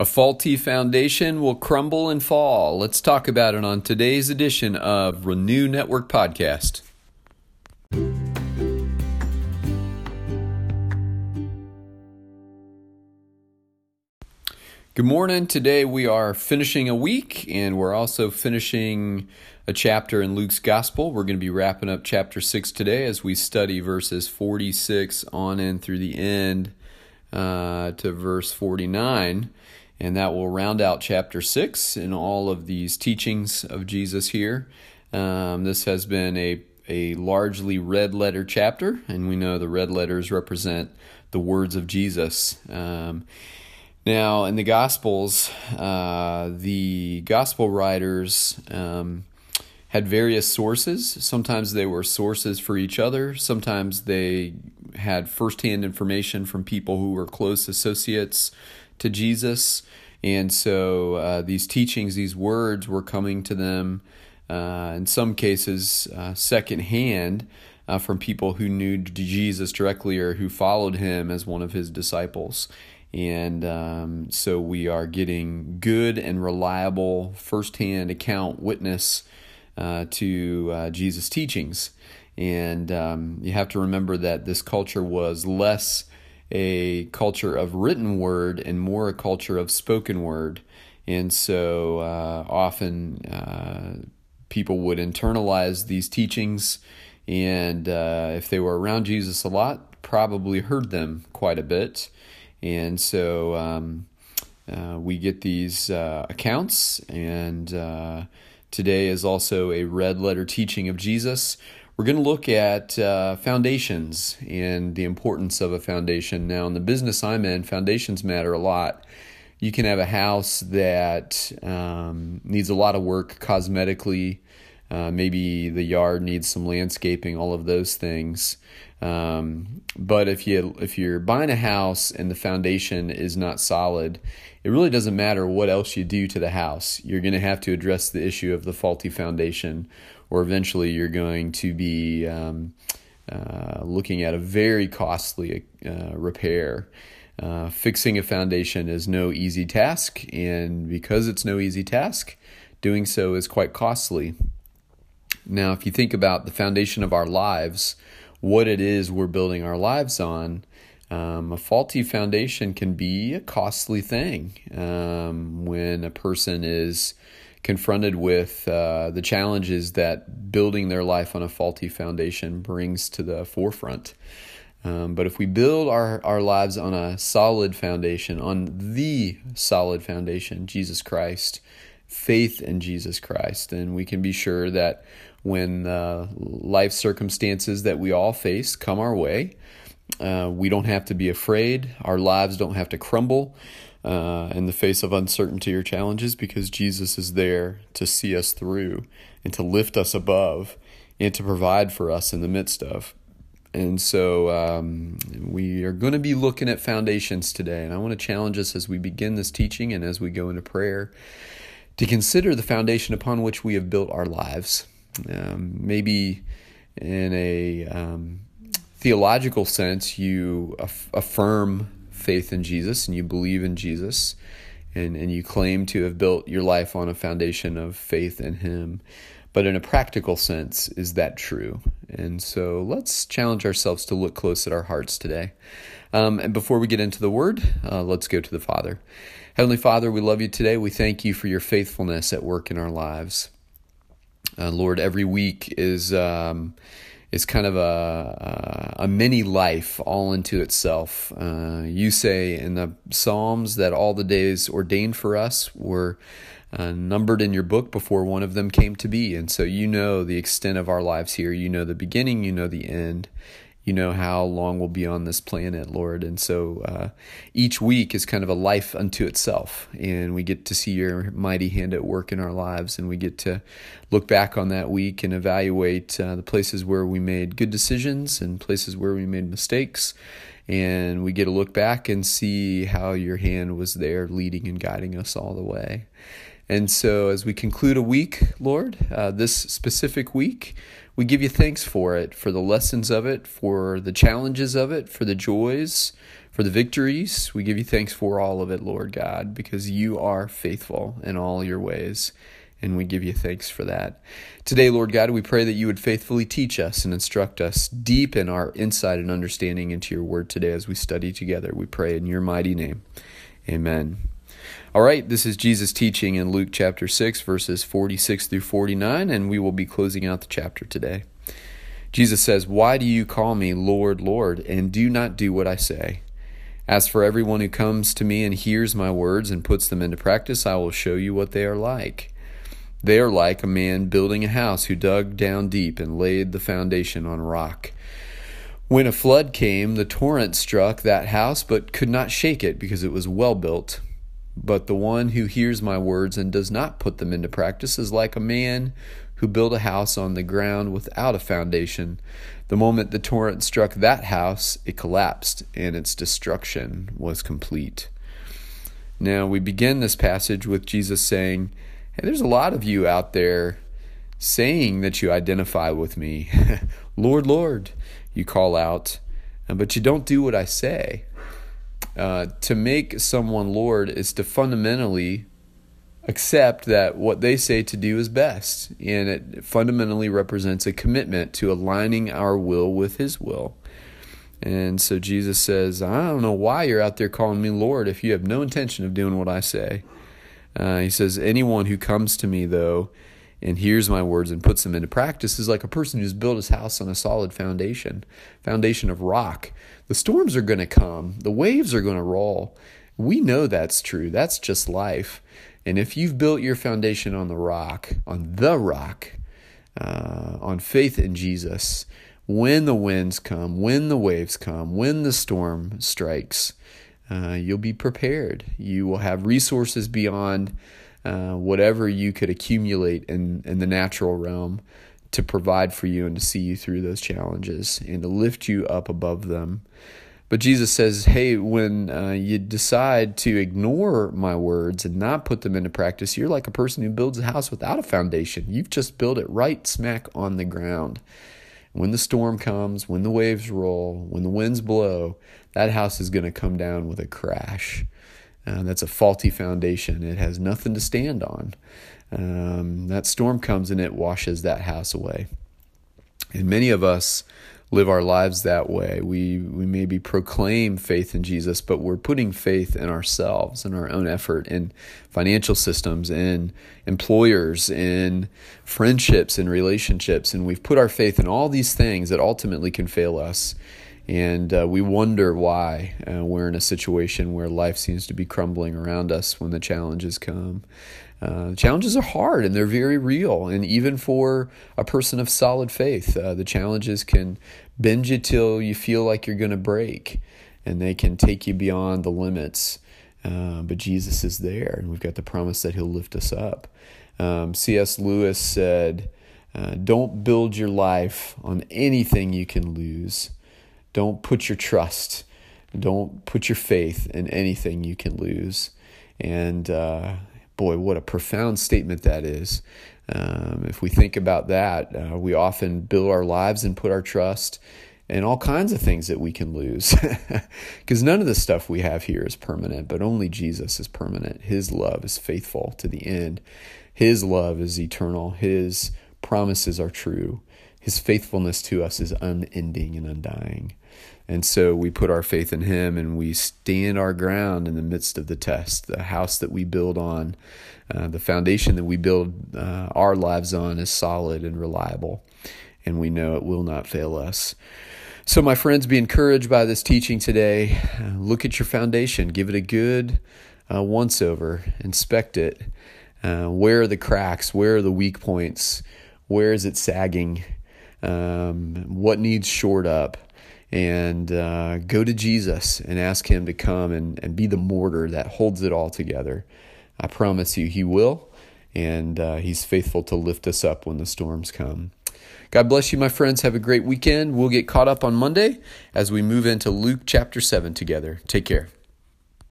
A faulty foundation will crumble and fall. Let's talk about it on today's edition of Renew Network Podcast. Good morning. Today we are finishing a week and we're also finishing a chapter in Luke's Gospel. We're going to be wrapping up chapter 6 today as we study verses 46 on in through the end uh, to verse 49. And that will round out chapter 6 in all of these teachings of Jesus here. Um, this has been a, a largely red letter chapter, and we know the red letters represent the words of Jesus. Um, now, in the Gospels, uh, the Gospel writers um, had various sources. Sometimes they were sources for each other, sometimes they had firsthand information from people who were close associates to Jesus. And so uh, these teachings, these words were coming to them, uh, in some cases, uh, secondhand uh, from people who knew Jesus directly or who followed him as one of his disciples. And um, so we are getting good and reliable firsthand account witness uh, to uh, Jesus' teachings. And um, you have to remember that this culture was less a culture of written word and more a culture of spoken word. And so uh, often uh, people would internalize these teachings, and uh, if they were around Jesus a lot, probably heard them quite a bit. And so um, uh, we get these uh, accounts, and uh, today is also a red letter teaching of Jesus we're going to look at uh, foundations and the importance of a foundation. Now, in the business I'm in, foundations matter a lot. You can have a house that um, needs a lot of work cosmetically. Uh, maybe the yard needs some landscaping, all of those things. Um, but if you if you're buying a house and the foundation is not solid, it really doesn't matter what else you do to the house. You're going to have to address the issue of the faulty foundation or eventually you're going to be um, uh, looking at a very costly uh, repair. Uh, fixing a foundation is no easy task, and because it's no easy task, doing so is quite costly. Now, if you think about the foundation of our lives, what it is we're building our lives on, um, a faulty foundation can be a costly thing um, when a person is confronted with uh, the challenges that building their life on a faulty foundation brings to the forefront. Um, but if we build our, our lives on a solid foundation, on the solid foundation, Jesus Christ, faith in Jesus Christ, And we can be sure that when uh, life circumstances that we all face come our way, uh, we don't have to be afraid. Our lives don't have to crumble uh, in the face of uncertainty or challenges because Jesus is there to see us through and to lift us above and to provide for us in the midst of. And so um, we are going to be looking at foundations today. And I want to challenge us as we begin this teaching and as we go into prayer to consider the foundation upon which we have built our lives. Um, maybe in a um, theological sense, you aff- affirm faith in Jesus and you believe in Jesus and, and you claim to have built your life on a foundation of faith in Him. But in a practical sense, is that true? And so let's challenge ourselves to look close at our hearts today. Um, and before we get into the Word, uh, let's go to the Father. Heavenly Father, we love you today. We thank you for your faithfulness at work in our lives. Uh, Lord, every week is. Um, is kind of a, a, mini life all into itself. Uh, you say in the Psalms that all the days ordained for us were uh, numbered in your book before one of them came to be. And so you know the extent of our lives here. You know the beginning, you know the end you know how long we'll be on this planet, Lord. And so uh, each week is kind of a life unto itself. And we get to see your mighty hand at work in our lives. And we get to look back on that week and evaluate uh, the places where we made good decisions and places where we made mistakes. And we get to look back and see how your hand was there leading and guiding us all the way. And so, as we conclude a week, Lord, uh, this specific week, we give you thanks for it, for the lessons of it, for the challenges of it, for the joys, for the victories. We give you thanks for all of it, Lord God, because you are faithful in all your ways. And we give you thanks for that. Today, Lord God, we pray that you would faithfully teach us and instruct us, deepen our insight and understanding into your word today as we study together. We pray in your mighty name. Amen. All right, this is Jesus teaching in Luke chapter 6, verses 46 through 49, and we will be closing out the chapter today. Jesus says, Why do you call me Lord, Lord, and do not do what I say? As for everyone who comes to me and hears my words and puts them into practice, I will show you what they are like. They are like a man building a house who dug down deep and laid the foundation on rock. When a flood came, the torrent struck that house, but could not shake it because it was well built. But the one who hears my words and does not put them into practice is like a man who built a house on the ground without a foundation. The moment the torrent struck that house, it collapsed, and its destruction was complete. Now, we begin this passage with Jesus saying, Hey, there's a lot of you out there saying that you identify with me. Lord, Lord, you call out, but you don't do what I say. Uh, to make someone Lord is to fundamentally accept that what they say to do is best. And it fundamentally represents a commitment to aligning our will with His will. And so Jesus says, I don't know why you're out there calling me Lord if you have no intention of doing what I say. Uh, he says, Anyone who comes to me, though, and hears my words and puts them into practice is like a person who's built his house on a solid foundation, foundation of rock. The storms are going to come, the waves are going to roll. We know that's true. That's just life. And if you've built your foundation on the rock, on the rock, uh, on faith in Jesus, when the winds come, when the waves come, when the storm strikes, uh, you'll be prepared. You will have resources beyond uh, whatever you could accumulate in, in the natural realm to provide for you and to see you through those challenges and to lift you up above them. But Jesus says, hey, when uh, you decide to ignore my words and not put them into practice, you're like a person who builds a house without a foundation. You've just built it right smack on the ground. When the storm comes, when the waves roll, when the winds blow, that house is going to come down with a crash. Uh, that's a faulty foundation. It has nothing to stand on. Um, that storm comes and it washes that house away. And many of us live our lives that way. We we maybe proclaim faith in Jesus, but we're putting faith in ourselves and our own effort in financial systems, in employers, in friendships and relationships, and we've put our faith in all these things that ultimately can fail us. And uh, we wonder why uh, we're in a situation where life seems to be crumbling around us when the challenges come. Uh, challenges are hard and they're very real. And even for a person of solid faith, uh, the challenges can bend you till you feel like you're going to break, and they can take you beyond the limits. Uh, but Jesus is there, and we've got the promise that He'll lift us up. Um, C.S. Lewis said, uh, Don't build your life on anything you can lose. Don't put your trust, don't put your faith in anything you can lose. And uh, boy, what a profound statement that is. Um, if we think about that, uh, we often build our lives and put our trust in all kinds of things that we can lose. Because none of the stuff we have here is permanent, but only Jesus is permanent. His love is faithful to the end, His love is eternal, His promises are true. His faithfulness to us is unending and undying. And so we put our faith in Him and we stand our ground in the midst of the test. The house that we build on, uh, the foundation that we build uh, our lives on is solid and reliable. And we know it will not fail us. So, my friends, be encouraged by this teaching today. Uh, look at your foundation, give it a good uh, once over, inspect it. Uh, where are the cracks? Where are the weak points? Where is it sagging? Um, what needs shored up? and uh, go to Jesus and ask Him to come and, and be the mortar that holds it all together. I promise you, He will, and uh, He's faithful to lift us up when the storms come. God bless you, my friends. Have a great weekend. We'll get caught up on Monday as we move into Luke chapter 7 together. Take care.